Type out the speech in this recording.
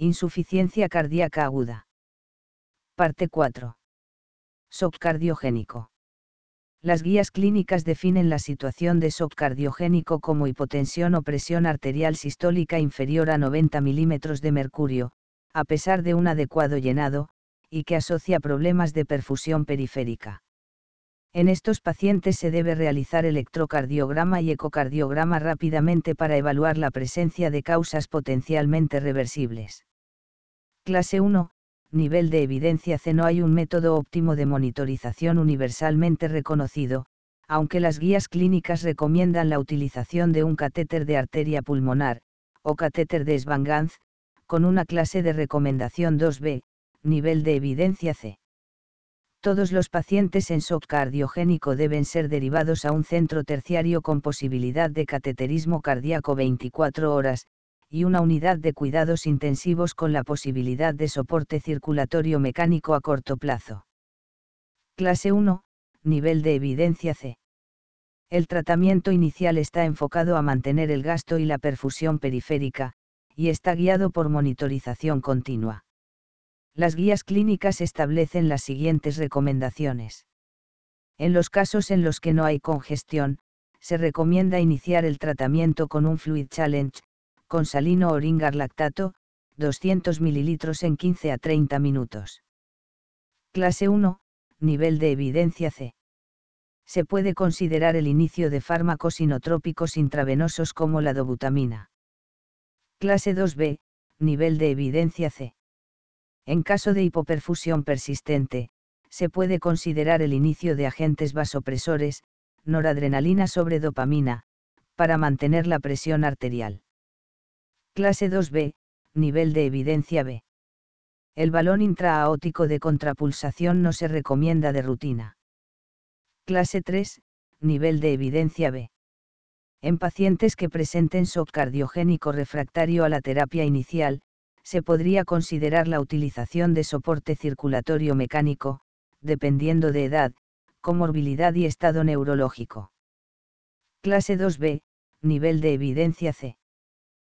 Insuficiencia cardíaca aguda. Parte 4. Shock cardiogénico. Las guías clínicas definen la situación de shock cardiogénico como hipotensión o presión arterial sistólica inferior a 90 milímetros de mercurio, a pesar de un adecuado llenado, y que asocia problemas de perfusión periférica. En estos pacientes se debe realizar electrocardiograma y ecocardiograma rápidamente para evaluar la presencia de causas potencialmente reversibles. Clase 1. Nivel de evidencia C. No hay un método óptimo de monitorización universalmente reconocido, aunque las guías clínicas recomiendan la utilización de un catéter de arteria pulmonar, o catéter de Svanganz, con una clase de recomendación 2B, nivel de evidencia C. Todos los pacientes en shock cardiogénico deben ser derivados a un centro terciario con posibilidad de cateterismo cardíaco 24 horas, y una unidad de cuidados intensivos con la posibilidad de soporte circulatorio mecánico a corto plazo. Clase 1, nivel de evidencia C. El tratamiento inicial está enfocado a mantener el gasto y la perfusión periférica, y está guiado por monitorización continua. Las guías clínicas establecen las siguientes recomendaciones. En los casos en los que no hay congestión, se recomienda iniciar el tratamiento con un Fluid Challenge, con salino o lactato, 200 ml en 15 a 30 minutos. Clase 1, nivel de evidencia C. Se puede considerar el inicio de fármacos inotrópicos intravenosos como la dobutamina. Clase 2B, nivel de evidencia C. En caso de hipoperfusión persistente, se puede considerar el inicio de agentes vasopresores, noradrenalina sobre dopamina, para mantener la presión arterial. Clase 2B, nivel de evidencia B. El balón intraaótico de contrapulsación no se recomienda de rutina. Clase 3, nivel de evidencia B. En pacientes que presenten shock cardiogénico refractario a la terapia inicial, se podría considerar la utilización de soporte circulatorio mecánico, dependiendo de edad, comorbilidad y estado neurológico. Clase 2B, nivel de evidencia C.